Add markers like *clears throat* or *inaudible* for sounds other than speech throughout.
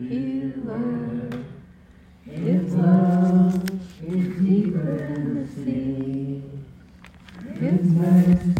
healer. His love is deeper than the sea. His mercy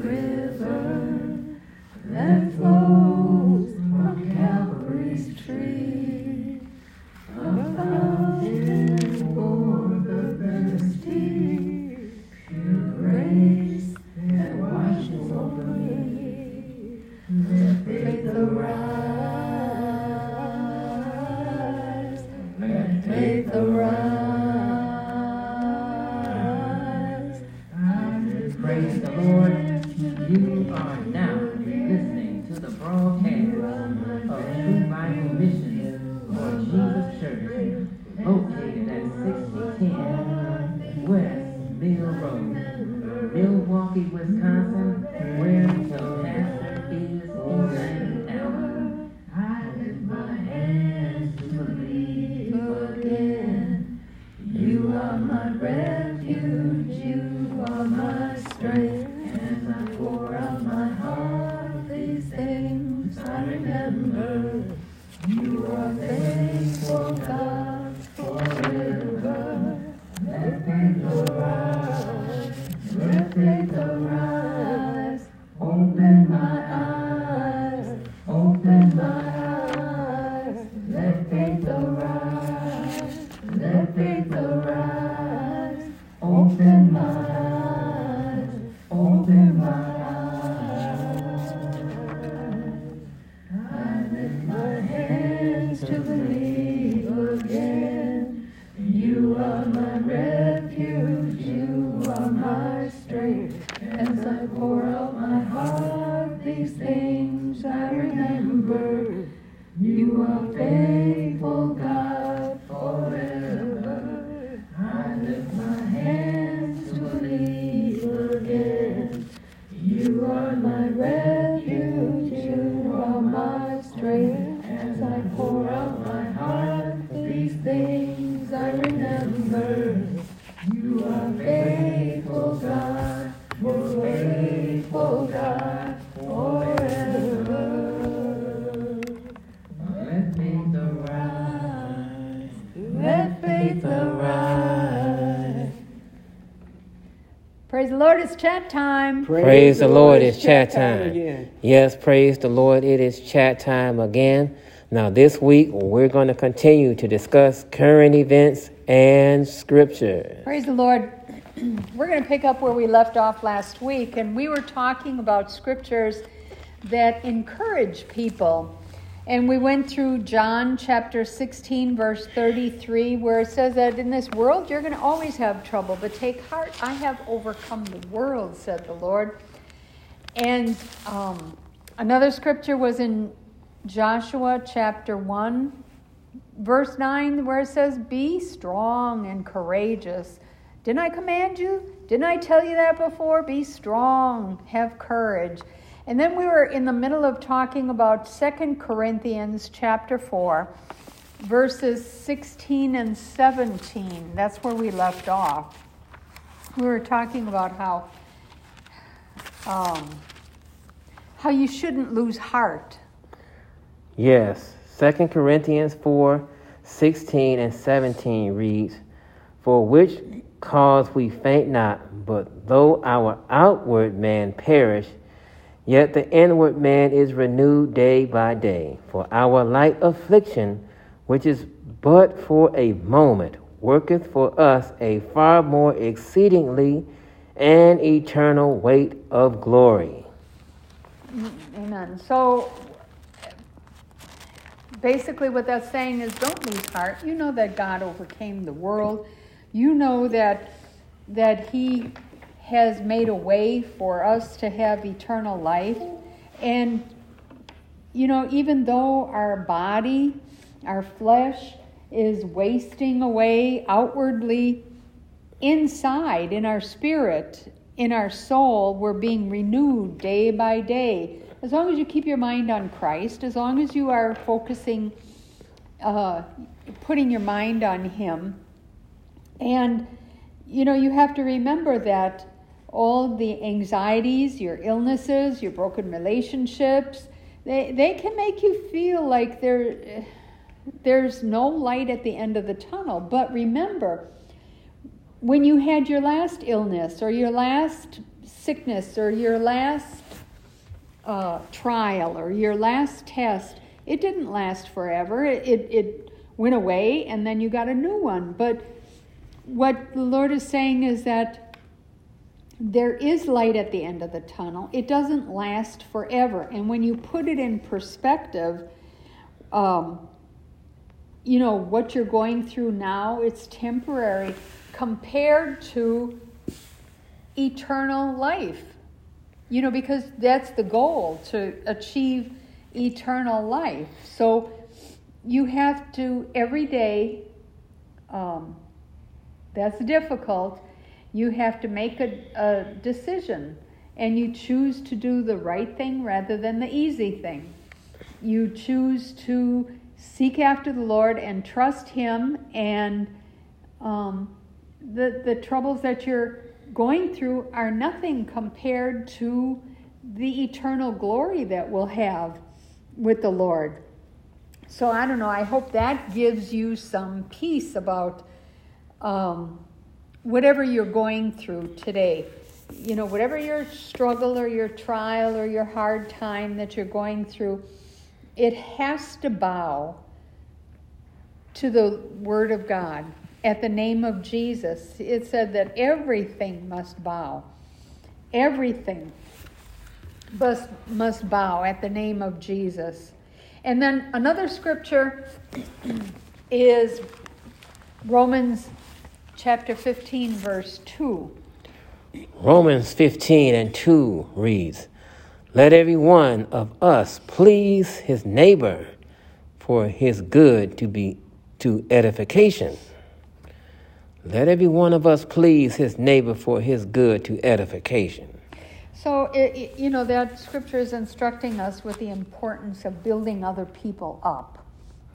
river these things I remember. You are faithful, Praise the Lord, it's chat time. Yes, praise the Lord, it is chat time again. Now, this week, we're going to continue to discuss current events and scripture. Praise the Lord. *clears throat* We're going to pick up where we left off last week, and we were talking about scriptures that encourage people. And we went through John chapter 16, verse 33, where it says that in this world you're going to always have trouble, but take heart, I have overcome the world, said the Lord. And um, another scripture was in Joshua chapter 1, verse 9, where it says, Be strong and courageous. Didn't I command you? Didn't I tell you that before? Be strong, have courage. And then we were in the middle of talking about Second Corinthians chapter 4, verses 16 and 17. That's where we left off. We were talking about how um, how you shouldn't lose heart. Yes, 2 Corinthians 4 16 and 17 reads, For which cause we faint not, but though our outward man perish, yet the inward man is renewed day by day. For our light affliction, which is but for a moment, worketh for us a far more exceedingly and eternal weight of glory. Amen. So basically, what that's saying is don't lose heart. You know that God overcame the world. You know that that He has made a way for us to have eternal life. And, you know, even though our body, our flesh, is wasting away outwardly, inside, in our spirit, in our soul, we're being renewed day by day. As long as you keep your mind on Christ, as long as you are focusing, uh, putting your mind on Him, and you know, you have to remember that all the anxieties, your illnesses, your broken relationships, they, they can make you feel like there, there's no light at the end of the tunnel. But remember, when you had your last illness or your last sickness or your last uh, trial or your last test, it didn't last forever. It, it, it went away and then you got a new one. But what the Lord is saying is that there is light at the end of the tunnel. It doesn't last forever. And when you put it in perspective, um, you know, what you're going through now, it's temporary compared to eternal life. You know, because that's the goal to achieve eternal life. So you have to every day, um, that's difficult. You have to make a, a decision and you choose to do the right thing rather than the easy thing. You choose to seek after the Lord and trust Him and um, the, the troubles that you're going through are nothing compared to the eternal glory that we'll have with the Lord. So I don't know, I hope that gives you some peace about um, whatever you're going through today. You know, whatever your struggle or your trial or your hard time that you're going through, it has to bow to the Word of God at the name of Jesus. It said that everything must bow. Everything must, must bow at the name of Jesus. And then another scripture *clears throat* is Romans chapter 15, verse 2. Romans 15 and 2 reads, Let every one of us please his neighbor for his good to be to edification. Let every one of us please his neighbor for his good to edification. So, it, it, you know, that scripture is instructing us with the importance of building other people up.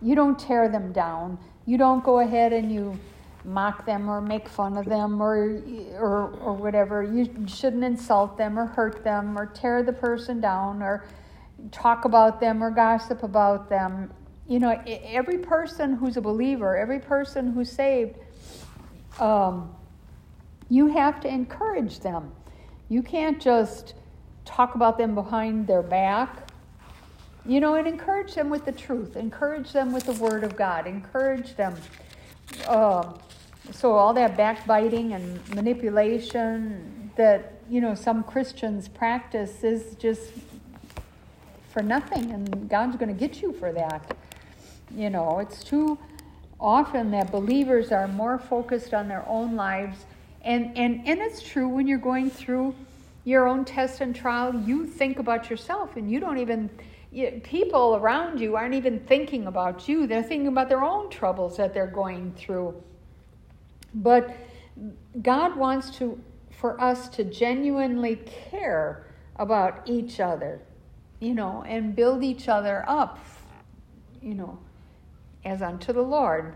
You don't tear them down. You don't go ahead and you mock them or make fun of them or, or, or whatever. You shouldn't insult them or hurt them or tear the person down or talk about them or gossip about them. You know, every person who's a believer, every person who's saved, um, you have to encourage them. You can't just talk about them behind their back. You know, and encourage them with the truth. Encourage them with the Word of God. Encourage them. Uh, so, all that backbiting and manipulation that, you know, some Christians practice is just for nothing, and God's going to get you for that. You know, it's too often that believers are more focused on their own lives. And, and, and it's true when you're going through your own test and trial, you think about yourself and you don't even, people around you aren't even thinking about you. They're thinking about their own troubles that they're going through. But God wants to, for us to genuinely care about each other, you know, and build each other up, you know, as unto the Lord.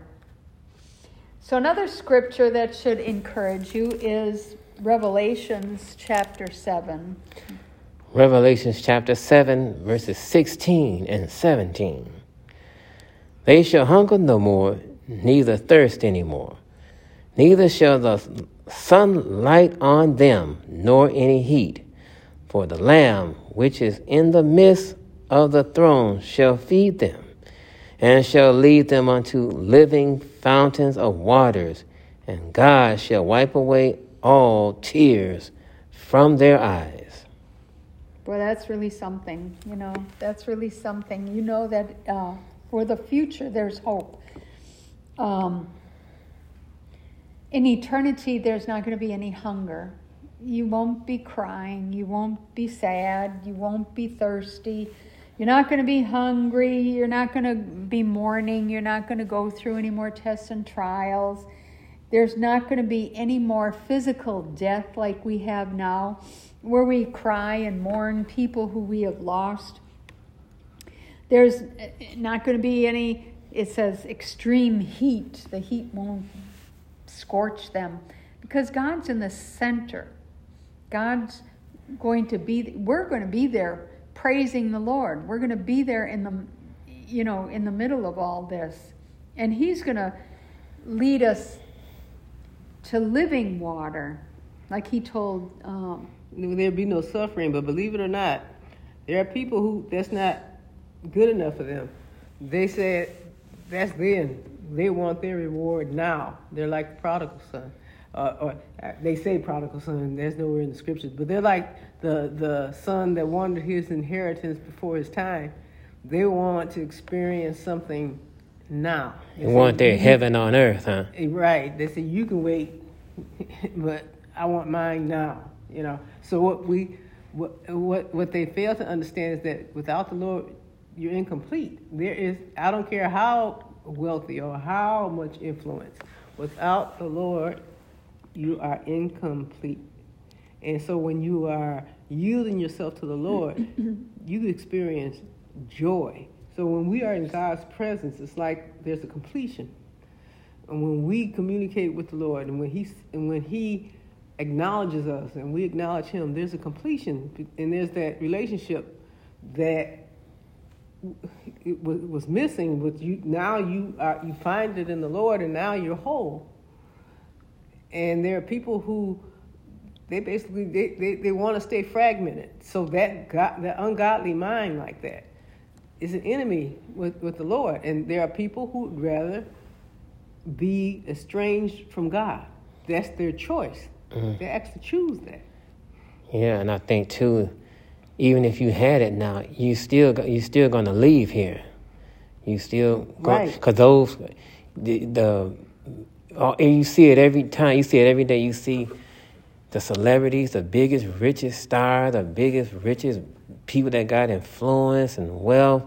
So, another scripture that should encourage you is Revelations chapter 7. Revelations chapter 7, verses 16 and 17. They shall hunger no more, neither thirst any more, neither shall the sun light on them, nor any heat. For the Lamb which is in the midst of the throne shall feed them and shall lead them unto living fountains of waters, and God shall wipe away all tears from their eyes. Well, that's really something, you know, that's really something. You know that uh, For the future, there's hope. Um, in eternity, there's not going to be any hunger. You won't be crying. You won't be sad. You won't be thirsty. You're not going to be hungry. You're not going to be mourning. You're not going to go through any more tests and trials. There's not going to be any more physical death like we have now, where we cry and mourn people who we have lost. There's not going to be any, it says, extreme heat. The heat won't scorch them because God's in the center. God's going to be, we're going to be there praising the Lord. We're going to be there in the, you know, in the middle of all this. And He's going to lead us to living water, like He told. Um, There'll be no suffering, but believe it or not, there are people who that's not good enough for them. They said that's then. They want their reward now. They're like prodigal son. Uh, or uh, they say prodigal son. There's nowhere in the scriptures, but they're like the the son that wanted his inheritance before his time. They want to experience something now. They want their heaven on earth, huh? Right. They say you can wait, *laughs* but I want mine now. You know. So what we what what what they fail to understand is that without the Lord, you're incomplete. There is I don't care how wealthy or how much influence. Without the Lord, you are incomplete. And so when you are yielding yourself to the Lord, *coughs* you experience joy. So when we are in God's presence, it's like there's a completion. And when we communicate with the Lord and when he and when he acknowledges us and we acknowledge him, there's a completion and there's that relationship that it was, was missing but you now you are you find it in the lord and now you're whole. And there are people who they basically they, they, they want to stay fragmented. So that God, that ungodly mind like that is an enemy with, with the lord. And there are people who would rather be estranged from god. That's their choice. Mm. they actually choose that. Yeah and i think too even if you had it now, you still you still gonna leave here. You still right because those the the uh, and you see it every time. You see it every day. You see the celebrities, the biggest, richest stars, the biggest, richest people that got influence and wealth.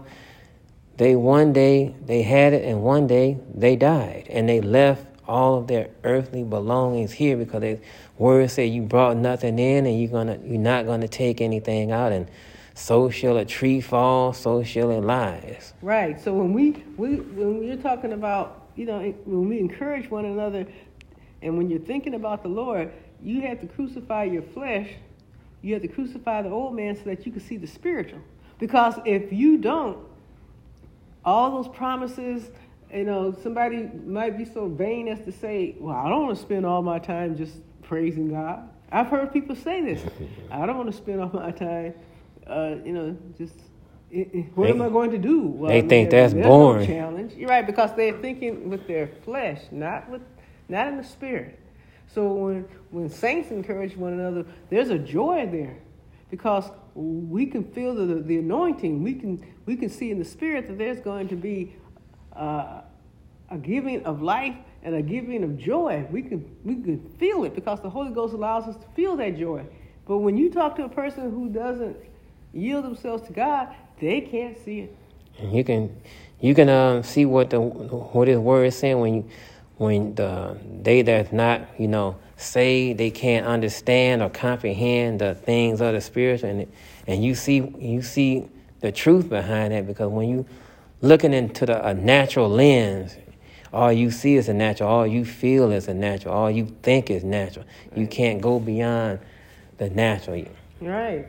They one day they had it, and one day they died, and they left all of their earthly belongings here because the word say you brought nothing in and you're gonna you're not gonna take anything out and so shall a tree fall, so shall it lies. Right. So when we, we when you're talking about, you know, when we encourage one another and when you're thinking about the Lord, you have to crucify your flesh. You have to crucify the old man so that you can see the spiritual. Because if you don't, all those promises you know, somebody might be so vain as to say, well, I don't want to spend all my time just praising God. I've heard people say this. *laughs* I don't want to spend all my time, uh, you know, just what they, am I going to do? Well, they think that's boring. No challenge. You're right because they're thinking with their flesh, not with, not in the spirit. So when when saints encourage one another, there's a joy there, because we can feel the the anointing. We can we can see in the spirit that there's going to be uh, a giving of life and a giving of joy. We can we can feel it because the Holy Ghost allows us to feel that joy. But when you talk to a person who doesn't yield themselves to God, they can't see it. You can you can um, see what the what His Word is saying when you when the they that's not you know say they can't understand or comprehend the things of the spiritual and and you see you see the truth behind that because when you looking into the, a natural lens, all you see is a natural, all you feel is a natural, all you think is natural. Right. You can't go beyond the natural. Right.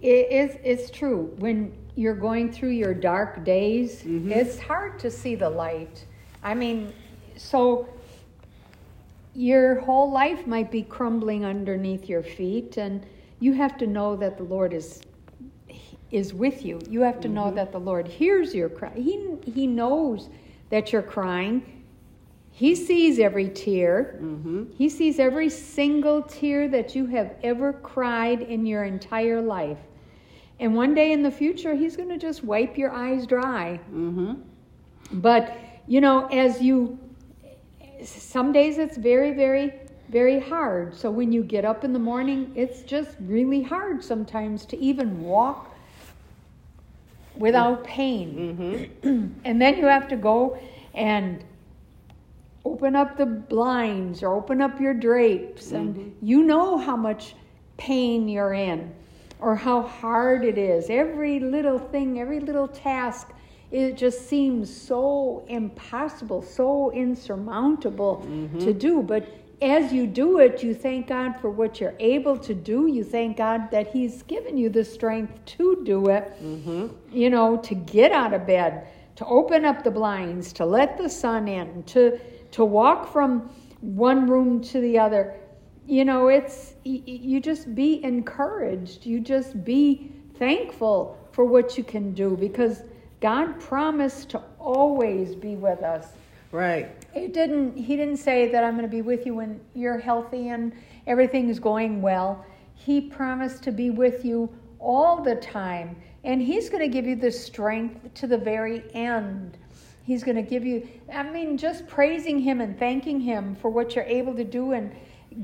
It is, it's true. When you're going through your dark days, mm-hmm. it's hard to see the light. I mean, so your whole life might be crumbling underneath your feet, and you have to know that the Lord is is with you. You have to mm-hmm. know that the Lord hears your cry. He, he knows that you're crying. He sees every tear. Mm-hmm. He sees every single tear that you have ever cried in your entire life. And one day in the future, He's going to just wipe your eyes dry. Mm-hmm. But, you know, as you, some days it's very, very, very hard. So when you get up in the morning, it's just really hard sometimes to even walk without pain. Mm-hmm. And then you have to go and open up the blinds or open up your drapes, and you know how much pain you're in or how hard it is. Every little thing, every little task, it just seems so impossible, so insurmountable to do. But as you do it, you thank God for what you're able to do. You thank God that He's given you the strength to do it, mm-hmm. you know, to get out of bed, to open up the blinds, to let the sun in, to, to walk from one room to the other. You know, it's, you just be encouraged. You just be thankful for what you can do because God promised to always be with us. Right. It didn't. He didn't say that I'm going to be with you when you're healthy and everything is going well. He promised to be with you all the time, and He's going to give you the strength to the very end. He's going to give you. I mean, just praising Him and thanking Him for what you're able to do, and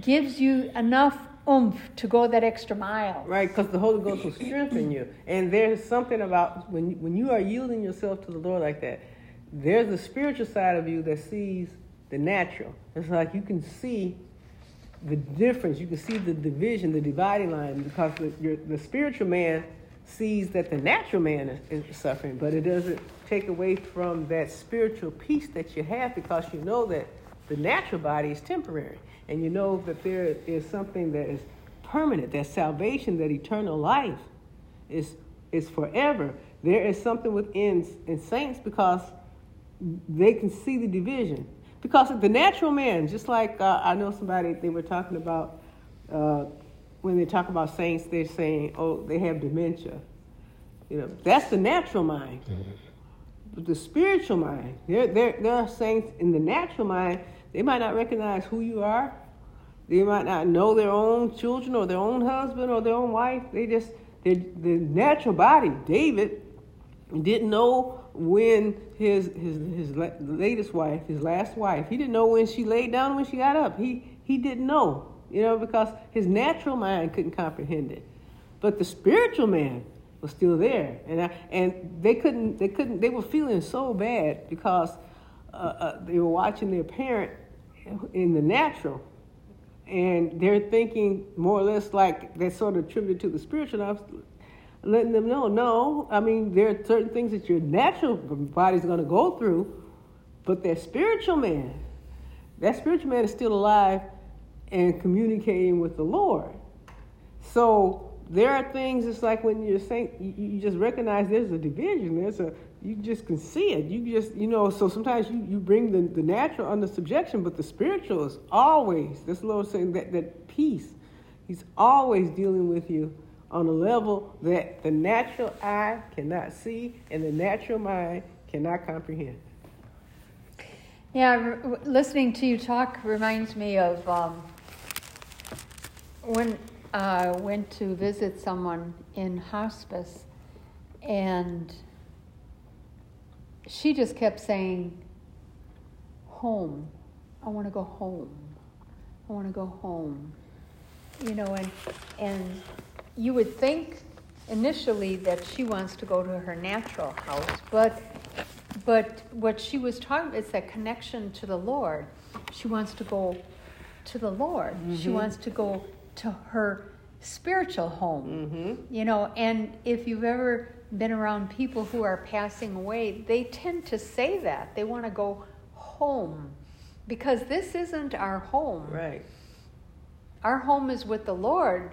gives you enough oomph to go that extra mile. Right, because the Holy Ghost will strengthen you. And there's something about when when you are yielding yourself to the Lord like that, there's the spiritual side of you that sees the natural. It's like you can see the difference. You can see the division, the dividing line, because the, your, the spiritual man sees that the natural man is, is suffering, but it doesn't take away from that spiritual peace that you have because you know that the natural body is temporary, and you know that there is something that is permanent, that salvation, that eternal life is is forever. There is something within in saints because they can see the division. Because the natural man, just like uh, I know somebody they were talking about uh, when they talk about saints, they're saying, "Oh, they have dementia." You know, that's the natural mind. But the spiritual mind, there, there, there are saints in the natural mind. They might not recognize who you are. They might not know their own children or their own husband or their own wife. They just, the natural body. David didn't know when his his his la- latest wife, his last wife, he didn't know when she laid down when she got up. He he didn't know, you know, because his natural mind couldn't comprehend it. But the spiritual man was still there, and I, and they couldn't they couldn't they were feeling so bad because uh, uh, they were watching their parent in the natural, and they're thinking more or less like that's sort of attributed to the spiritual. I was letting them know, no, I mean there are certain things that your natural body's going to go through, but that spiritual man, that spiritual man is still alive and communicating with the Lord. So there are things. It's like when you're saying you, you just recognize there's a division. There's a you just can see it. You just you know. So sometimes you, you bring the, the natural under subjection, but the spiritual is always. This Lord saying that that peace. He's always dealing with you on a level that the natural eye cannot see and the natural mind cannot comprehend. Yeah, r- listening to you talk reminds me of um, when I went to visit someone in hospice, and she just kept saying, Home. I want to go home. I want to go home. You know, and, and you would think initially that she wants to go to her natural house, but but what she was talking is that connection to the Lord. She wants to go to the Lord. She mm-hmm. wants to go to her spiritual home. Mm-hmm. You know, and if you've ever been around people who are passing away, they tend to say that. They want to go home because this isn't our home. Right. Our home is with the Lord.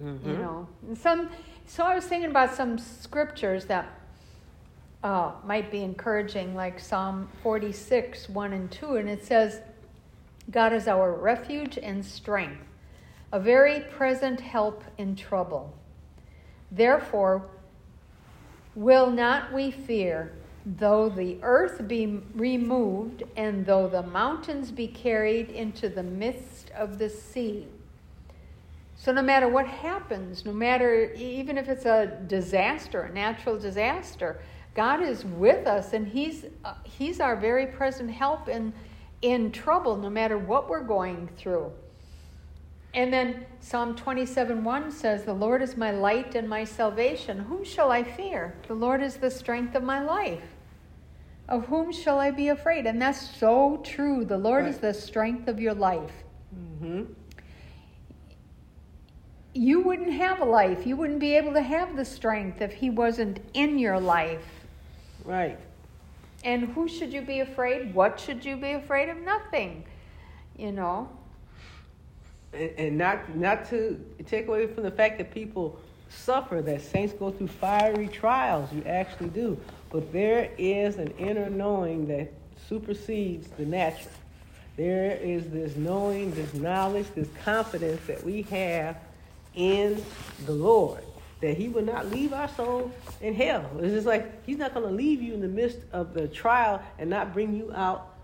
You know, and some. So I was thinking about some scriptures that uh, might be encouraging, like Psalm 46, 1 and 2, and it says, God is our refuge and strength, a very present help in trouble. Therefore, will not we fear, though the earth be removed, and though the mountains be carried into the midst of the sea? So no matter what happens, no matter even if it's a disaster, a natural disaster, God is with us, and He's uh, He's our very present help in in trouble, no matter what we're going through. And then Psalm 27 1 says, The Lord is my light and my salvation. Whom shall I fear? The Lord is the strength of my life. Of whom shall I be afraid? And that's so true. The Lord right. is the strength of your life. Mm-hmm. You wouldn't have a life. You wouldn't be able to have the strength if He wasn't in your life. Right. And who should you be afraid? What should you be afraid of? Nothing. You know. And, and not not to take away from the fact that people suffer, that saints go through fiery trials. You actually do. But there is an inner knowing that supersedes the natural. There is this knowing, this knowledge, this confidence that we have in the Lord. That He will not leave our soul in hell. It's just like He's not going to leave you in the midst of the trial and not bring you out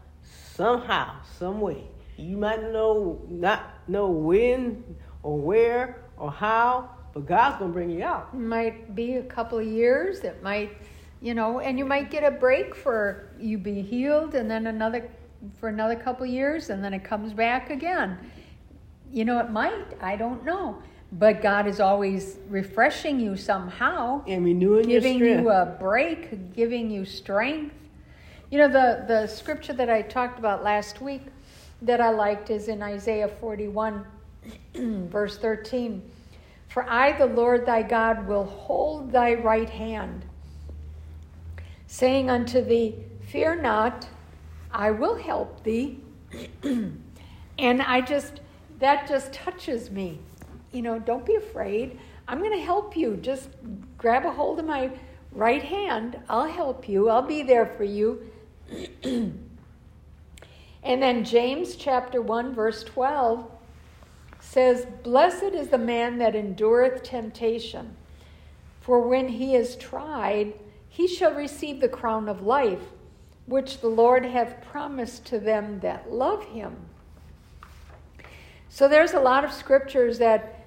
somehow, some way. You might know not know when or where or how, but God's going to bring you out. It might be a couple of years. It might you know, and you might get a break for you be healed and then another for another couple of years and then it comes back again. You know, it might, I don't know. But God is always refreshing you somehow and renewing giving you a break, giving you strength. You know, the, the scripture that I talked about last week that I liked is in Isaiah 41, *clears throat* verse 13. For I, the Lord thy God, will hold thy right hand saying unto thee, Fear not, I will help thee. *clears throat* and I just, that just touches me. You know, don't be afraid. I'm going to help you. Just grab a hold of my right hand. I'll help you. I'll be there for you. *clears throat* and then James chapter 1, verse 12 says, Blessed is the man that endureth temptation, for when he is tried, he shall receive the crown of life, which the Lord hath promised to them that love him. So there's a lot of scriptures that,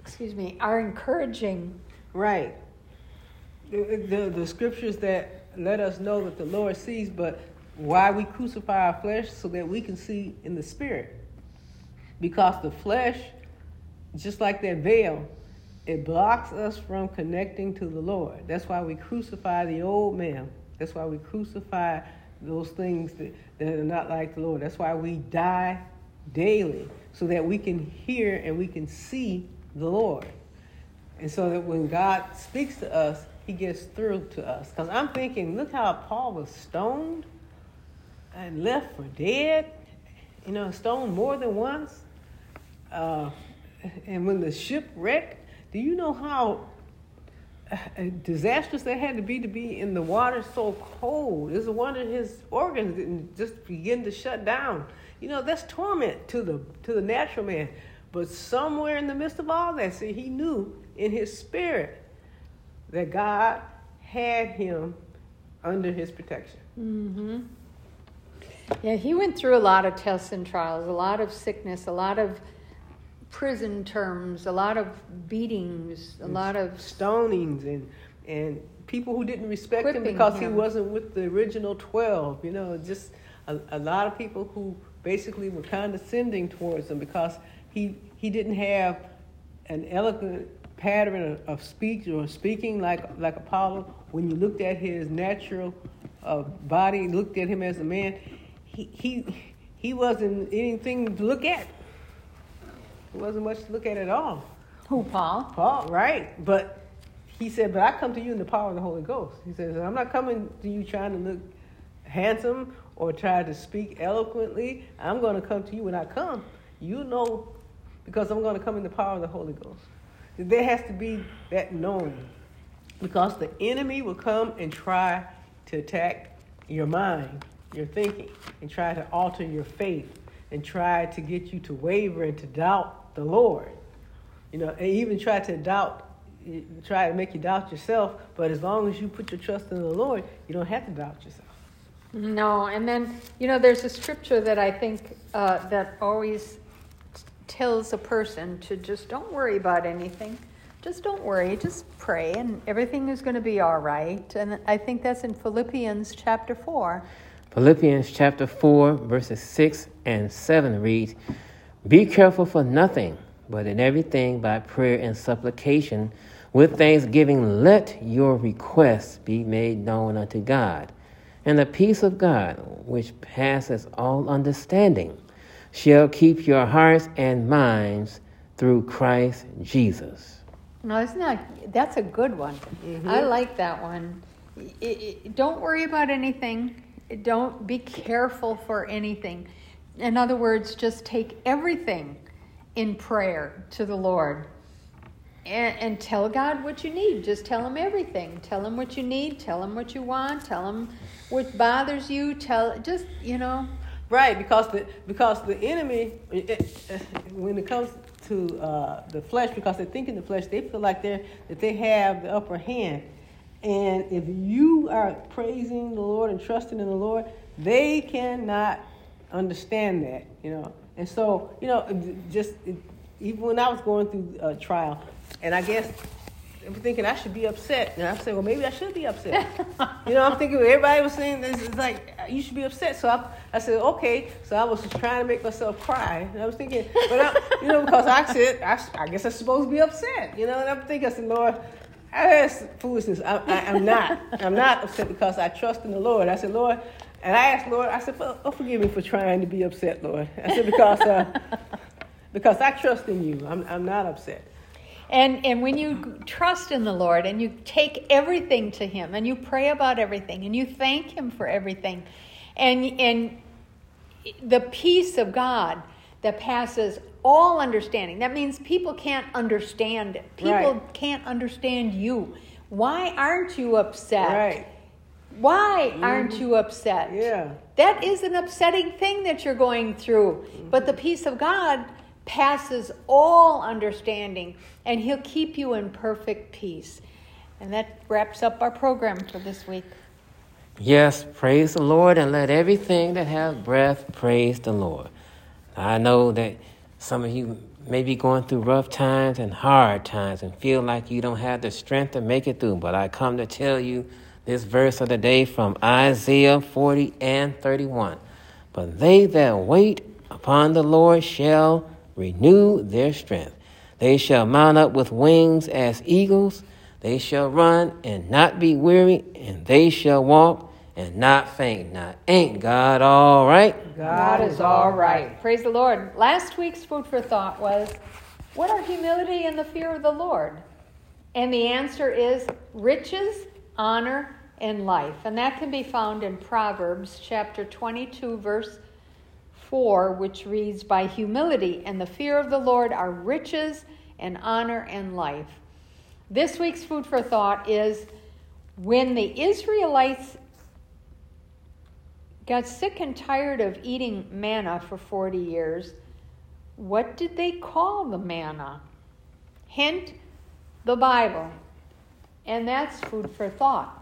excuse me, are encouraging. Right. The, the, the scriptures that let us know that the Lord sees, but why we crucify our flesh so that we can see in the spirit. Because the flesh, just like that veil, it blocks us from connecting to the Lord. That's why we crucify the old man. That's why we crucify those things that, that are not like the Lord. That's why we die daily, so that we can hear and we can see the Lord. And so that when God speaks to us, he gets through to us. Because I'm thinking, look how Paul was stoned and left for dead. You know, stoned more than once. Uh, and when the ship wrecked, do you know how disastrous that had to be to be in the water so cold? It's a wonder his organs didn't just begin to shut down. You know, that's torment to the to the natural man. But somewhere in the midst of all that, see, he knew in his spirit that God had him under his protection. Mm-hmm. Yeah, he went through a lot of tests and trials, a lot of sickness, a lot of prison terms, a lot of beatings, a lot of stonings, and and people who didn't respect him because him. he wasn't with the original twelve. You know, just a, a lot of people who basically were condescending towards him because he he didn't have an eloquent pattern of speech or speaking like like Apollo. When you looked at his natural uh, body, looked at him as a man, he he he wasn't anything to look at. It wasn't much to look at at all. Who, Paul? Paul, right. But he said, But I come to you in the power of the Holy Ghost. He says, I'm not coming to you trying to look handsome or try to speak eloquently. I'm going to come to you when I come. You know, because I'm going to come in the power of the Holy Ghost. There has to be that knowing. Because the enemy will come and try to attack your mind, your thinking, and try to alter your faith, and try to get you to waver and to doubt the Lord. You know, and even try to doubt, try to make you doubt yourself, but as long as you put your trust in the Lord, you don't have to doubt yourself. No, and then, you know, there's a scripture that I think uh, that always tells a person to just don't worry about anything. Just don't worry, just pray, and everything is going to be all right. And I think that's in Philippians chapter 4. Philippians chapter 4, verses 6 and 7 reads Be careful for nothing, but in everything by prayer and supplication, with thanksgiving, let your requests be made known unto God. And the peace of God, which passes all understanding, shall keep your hearts and minds through Christ Jesus. No, isn't that that's a good one? Mm-hmm. I like that one. It, it, don't worry about anything. Don't be careful for anything. In other words, just take everything in prayer to the Lord and, and, tell God what you need. Just tell Him everything. Tell Him what you need. Tell Him what you want. Tell Him what bothers you. Tell just you know. Right, because the because the enemy, when it comes to uh, the flesh, because they think in the flesh, they feel like they that they have the upper hand. And if you are praising the Lord and trusting in the Lord, they cannot understand that, you know. And so, you know, just even when I was going through a trial, and I guess I'm thinking I should be upset. And I said, well, maybe I should be upset. *laughs* you know, I'm thinking everybody was saying this is like you should be upset. So I, I said, okay. So I was trying to make myself cry. And I was thinking, but I, you know, because I said, I, I guess I'm supposed to be upset. You know, and I'm thinking, I said, Lord, that's foolishness. I, I, am not. I'm not upset because I trust in the Lord. I said, Lord, and I asked Lord, I said, oh, forgive me for trying to be upset, Lord. I said, because, uh, because I trust in you. I'm, I'm not upset. And, and when you trust in the Lord and you take everything to Him and you pray about everything and you thank Him for everything, and, and the peace of God that passes all understanding, that means people can't understand it. People right. can't understand you. Why aren't you upset? Right. Why aren't mm-hmm. you upset? Yeah. That is an upsetting thing that you're going through. Mm-hmm. But the peace of God passes all understanding, and He'll keep you in perfect peace. And that wraps up our program for this week. Yes, praise the Lord, and let everything that has breath praise the Lord. I know that some of you may be going through rough times and hard times and feel like you don't have the strength to make it through, but I come to tell you this verse of the day from Isaiah 40 and 31. But they that wait upon the Lord shall renew their strength. They shall mount up with wings as eagles. They shall run and not be weary, and they shall walk and not faint. Now, ain't God all right? God is all right. Praise the Lord. Last week's food for thought was what are humility and the fear of the Lord? And the answer is riches, honor, and life. And that can be found in Proverbs chapter 22, verse 4, which reads, By humility and the fear of the Lord are riches and honor and life. This week's food for thought is when the Israelites got sick and tired of eating manna for 40 years, what did they call the manna? Hint, the Bible. And that's food for thought.